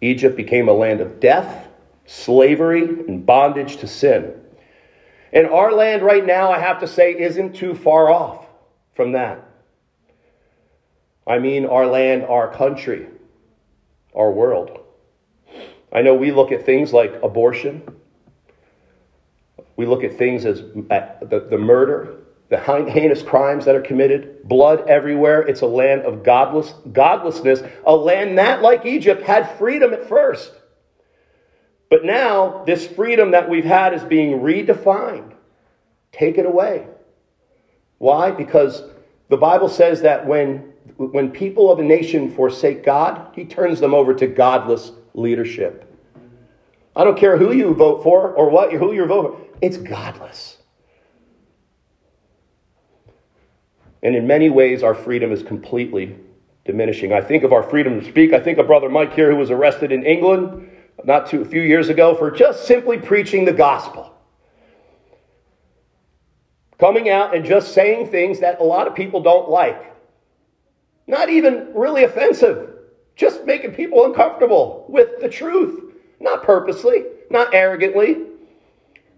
Egypt became a land of death, slavery, and bondage to sin. And our land right now, I have to say, isn't too far off from that. I mean, our land, our country, our world. I know we look at things like abortion, we look at things as the, the murder, the heinous crimes that are committed, blood everywhere. It's a land of godless, godlessness, a land that, like Egypt, had freedom at first. But now, this freedom that we've had is being redefined, taken away. Why? Because the Bible says that when, when people of a nation forsake God, he turns them over to godless leadership. I don't care who you vote for or what who you're voting for. It's godless. And in many ways, our freedom is completely diminishing. I think of our freedom to speak. I think of Brother Mike here, who was arrested in England not too, a few years ago for just simply preaching the gospel. Coming out and just saying things that a lot of people don't like. Not even really offensive, just making people uncomfortable with the truth. Not purposely, not arrogantly,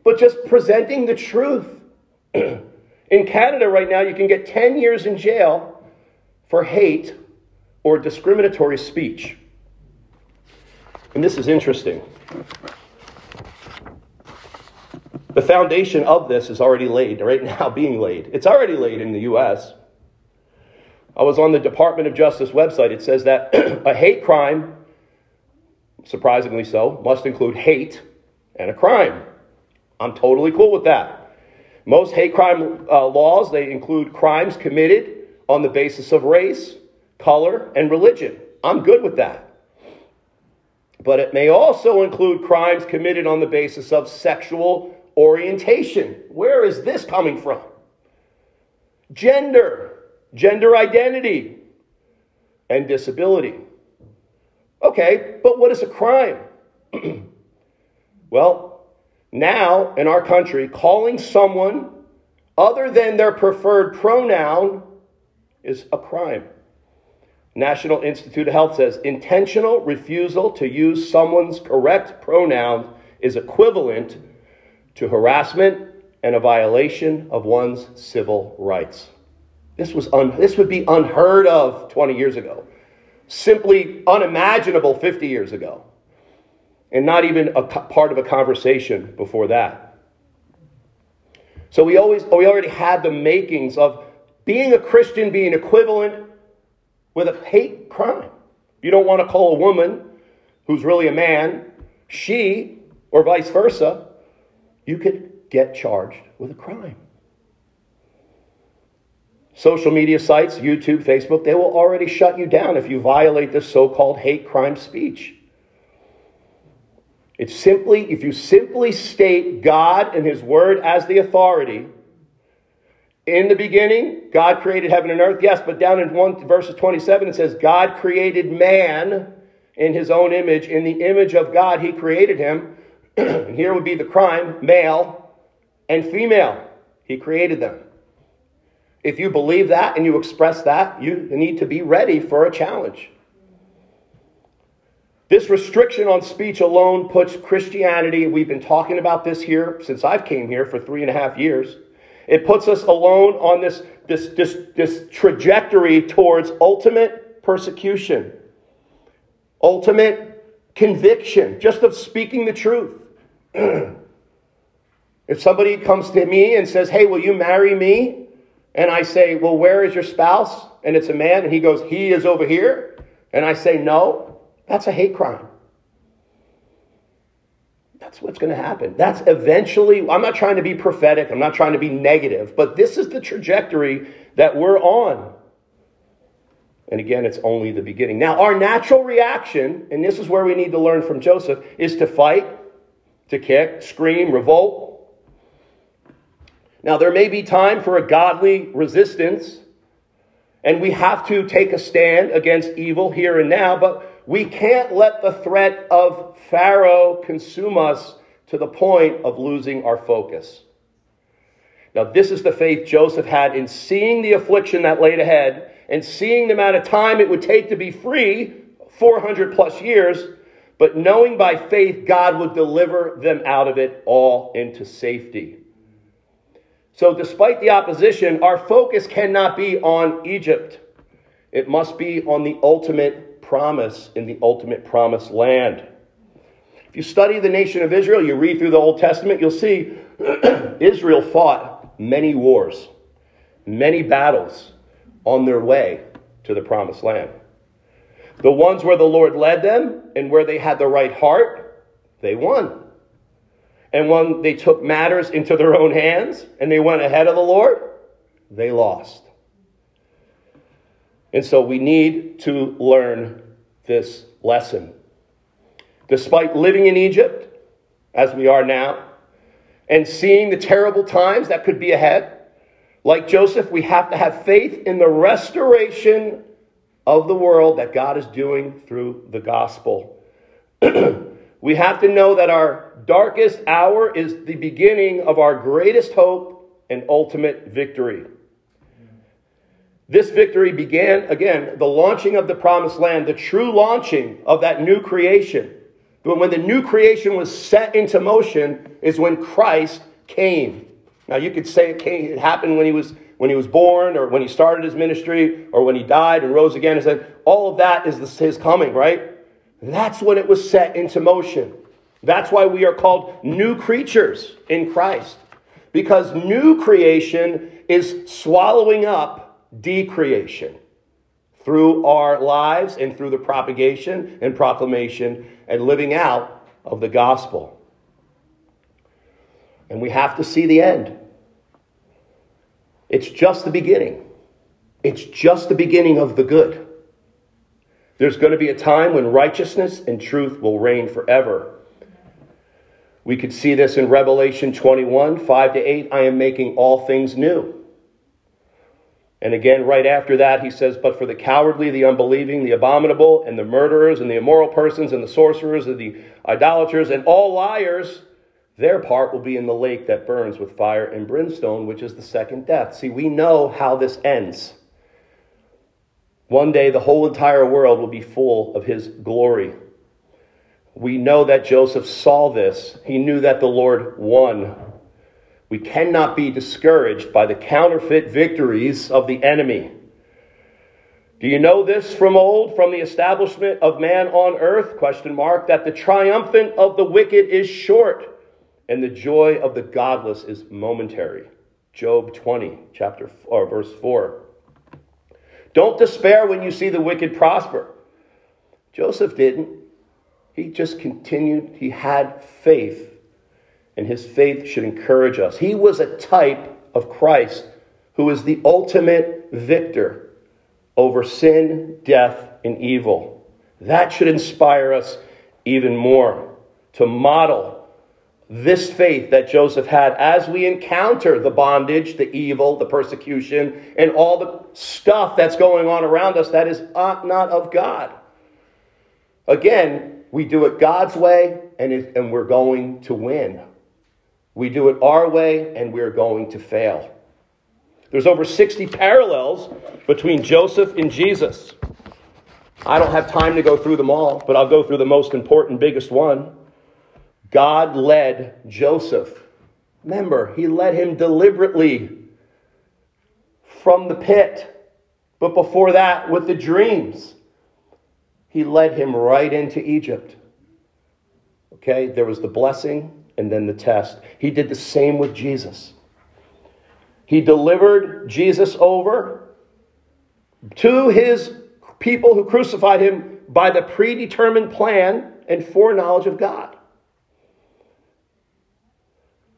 but just presenting the truth. In Canada right now, you can get 10 years in jail for hate or discriminatory speech. And this is interesting. The foundation of this is already laid, right now being laid. It's already laid in the US. I was on the Department of Justice website. It says that a hate crime, surprisingly so, must include hate and a crime. I'm totally cool with that. Most hate crime uh, laws, they include crimes committed on the basis of race, color, and religion. I'm good with that. But it may also include crimes committed on the basis of sexual orientation. Where is this coming from? Gender, gender identity, and disability. Okay, but what is a crime? well, now in our country, calling someone other than their preferred pronoun is a crime. National Institute of Health says intentional refusal to use someone's correct pronoun is equivalent to harassment and a violation of one's civil rights. This, was un- this would be unheard of 20 years ago, simply unimaginable 50 years ago, and not even a part of a conversation before that. So we, always, we already had the makings of being a Christian being equivalent with a hate crime. You don't want to call a woman who's really a man she or vice versa. You could get charged with a crime. Social media sites, YouTube, Facebook, they will already shut you down if you violate this so called hate crime speech. It's simply, if you simply state God and His Word as the authority, in the beginning, God created heaven and earth. Yes, but down in 1 verses 27 it says God created man in his own image. In the image of God he created him. here would be the crime, male and female. He created them. If you believe that and you express that, you need to be ready for a challenge. This restriction on speech alone puts Christianity, we've been talking about this here since I've came here for three and a half years. It puts us alone on this, this, this, this trajectory towards ultimate persecution, ultimate conviction, just of speaking the truth. if somebody comes to me and says, Hey, will you marry me? And I say, Well, where is your spouse? And it's a man, and he goes, He is over here. And I say, No, that's a hate crime. That's what's going to happen. That's eventually, I'm not trying to be prophetic, I'm not trying to be negative, but this is the trajectory that we're on. And again, it's only the beginning. Now, our natural reaction, and this is where we need to learn from Joseph, is to fight, to kick, scream, revolt. Now, there may be time for a godly resistance, and we have to take a stand against evil here and now, but we can't let the threat of Pharaoh consume us to the point of losing our focus. Now, this is the faith Joseph had in seeing the affliction that laid ahead and seeing the amount of time it would take to be free 400 plus years, but knowing by faith God would deliver them out of it all into safety. So, despite the opposition, our focus cannot be on Egypt. It must be on the ultimate promise in the ultimate promised land. If you study the nation of Israel, you read through the Old Testament, you'll see Israel fought many wars, many battles on their way to the promised land. The ones where the Lord led them and where they had the right heart, they won. And when they took matters into their own hands and they went ahead of the Lord, they lost. And so we need to learn this lesson. Despite living in Egypt, as we are now, and seeing the terrible times that could be ahead, like Joseph, we have to have faith in the restoration of the world that God is doing through the gospel. we have to know that our darkest hour is the beginning of our greatest hope and ultimate victory. This victory began, again, the launching of the promised land, the true launching of that new creation. But when the new creation was set into motion is when Christ came. Now you could say it, came, it happened when he was when he was born or when he started his ministry or when he died and rose again and said all of that is his coming, right? That's when it was set into motion. That's why we are called new creatures in Christ. Because new creation is swallowing up decreation. through our lives and through the propagation and proclamation and living out of the gospel. And we have to see the end. It's just the beginning. It's just the beginning of the good. There's going to be a time when righteousness and truth will reign forever. We could see this in Revelation 21 5 to 8. I am making all things new. And again, right after that, he says, But for the cowardly, the unbelieving, the abominable, and the murderers, and the immoral persons, and the sorcerers, and the idolaters, and all liars, their part will be in the lake that burns with fire and brimstone, which is the second death. See, we know how this ends. One day, the whole entire world will be full of his glory. We know that Joseph saw this. He knew that the Lord won. We cannot be discouraged by the counterfeit victories of the enemy. Do you know this from old, from the establishment of man on earth? Question mark. That the triumphant of the wicked is short, and the joy of the godless is momentary. Job 20, chapter or verse 4. Don't despair when you see the wicked prosper. Joseph didn't. He just continued. He had faith and his faith should encourage us. He was a type of Christ who is the ultimate victor over sin, death, and evil. That should inspire us even more to model this faith that Joseph had as we encounter the bondage, the evil, the persecution, and all the stuff that's going on around us that is not of God. Again, we do it God's way, and, it, and we're going to win. We do it our way, and we're going to fail. There's over 60 parallels between Joseph and Jesus. I don't have time to go through them all, but I'll go through the most important, biggest one. God led Joseph. Remember, he led him deliberately from the pit. But before that, with the dreams, he led him right into Egypt. Okay, there was the blessing, and then the test. He did the same with Jesus. He delivered Jesus over to his people who crucified him by the predetermined plan and foreknowledge of God.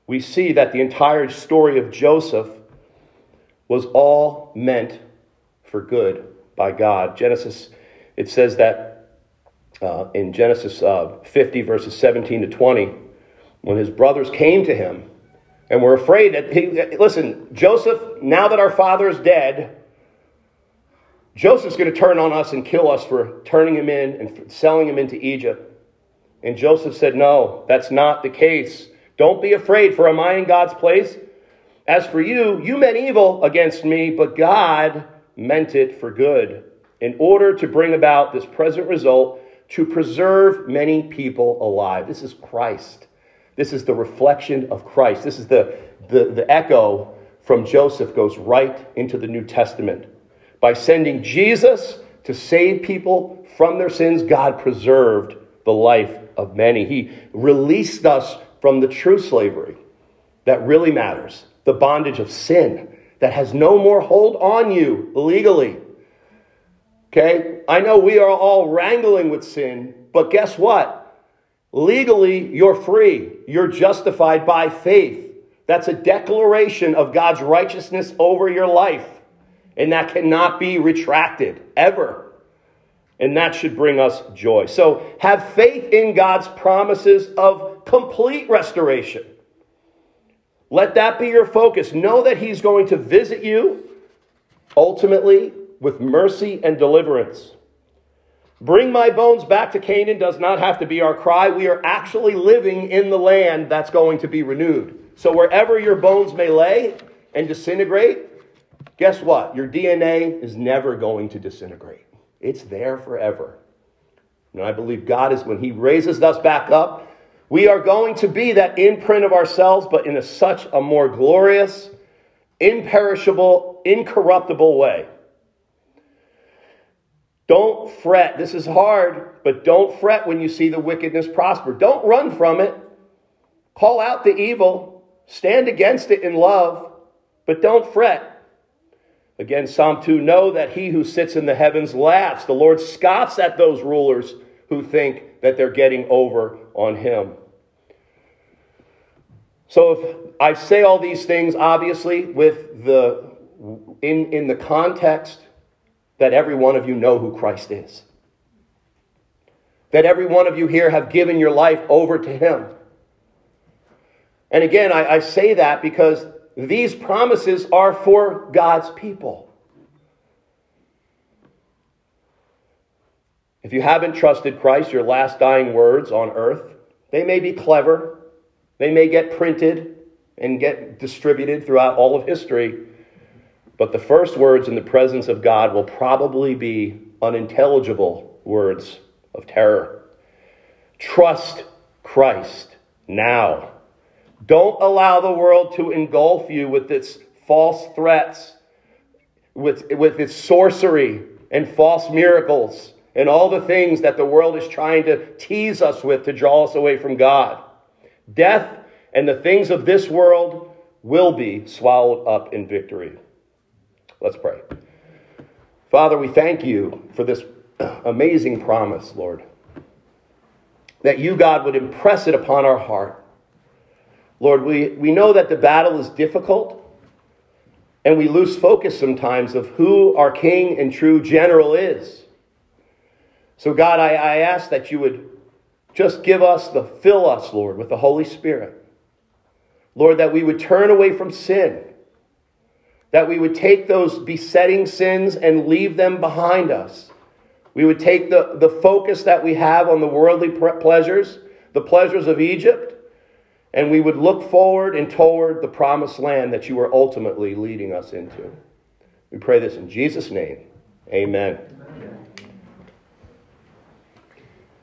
We see that the entire story of Joseph was all meant for good by God. Genesis, it says that uh, in Genesis uh, 50, verses 17 to 20, when his brothers came to him and were afraid that he, listen, Joseph, now that our father is dead, Joseph's going to turn on us and kill us for turning him in and selling him into Egypt. And Joseph said, No, that's not the case. Don't be afraid, for am I in God's place? As for you, you meant evil against me, but God meant it for good, in order to bring about this present result to preserve many people alive. This is Christ. This is the reflection of Christ. This is the, the, the echo from Joseph goes right into the New Testament. By sending Jesus to save people from their sins, God preserved the life of many. He released us from the true slavery that really matters the bondage of sin that has no more hold on you legally. Okay? I know we are all wrangling with sin, but guess what? Legally, you're free. You're justified by faith. That's a declaration of God's righteousness over your life. And that cannot be retracted ever. And that should bring us joy. So have faith in God's promises of complete restoration. Let that be your focus. Know that He's going to visit you ultimately with mercy and deliverance. Bring my bones back to Canaan does not have to be our cry. We are actually living in the land that's going to be renewed. So wherever your bones may lay and disintegrate, guess what? Your DNA is never going to disintegrate. It's there forever. And I believe God is, when He raises us back up, we are going to be that imprint of ourselves, but in a, such a more glorious, imperishable, incorruptible way. Don't fret. This is hard, but don't fret when you see the wickedness prosper. Don't run from it. Call out the evil. Stand against it in love, but don't fret. Again, Psalm 2 Know that he who sits in the heavens laughs. The Lord scoffs at those rulers who think that they're getting over on him. So if I say all these things, obviously, with the in, in the context that every one of you know who Christ is. That every one of you here have given your life over to Him. And again, I, I say that because these promises are for God's people. If you haven't trusted Christ, your last dying words on earth, they may be clever, they may get printed and get distributed throughout all of history, but the first words in the presence of God will probably be unintelligible words of terror. Trust Christ now. Don't allow the world to engulf you with its false threats, with, with its sorcery and false miracles, and all the things that the world is trying to tease us with to draw us away from God. Death and the things of this world will be swallowed up in victory. Let's pray. Father, we thank you for this amazing promise, Lord, that you, God, would impress it upon our heart. Lord, we, we know that the battle is difficult, and we lose focus sometimes of who our King and true general is. So, God, I, I ask that you would just give us the, fill us, Lord, with the Holy Spirit. Lord, that we would turn away from sin that we would take those besetting sins and leave them behind us. We would take the, the focus that we have on the worldly pleasures, the pleasures of Egypt, and we would look forward and toward the promised land that you are ultimately leading us into. We pray this in Jesus' name. Amen.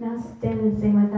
Now stand and sing with us.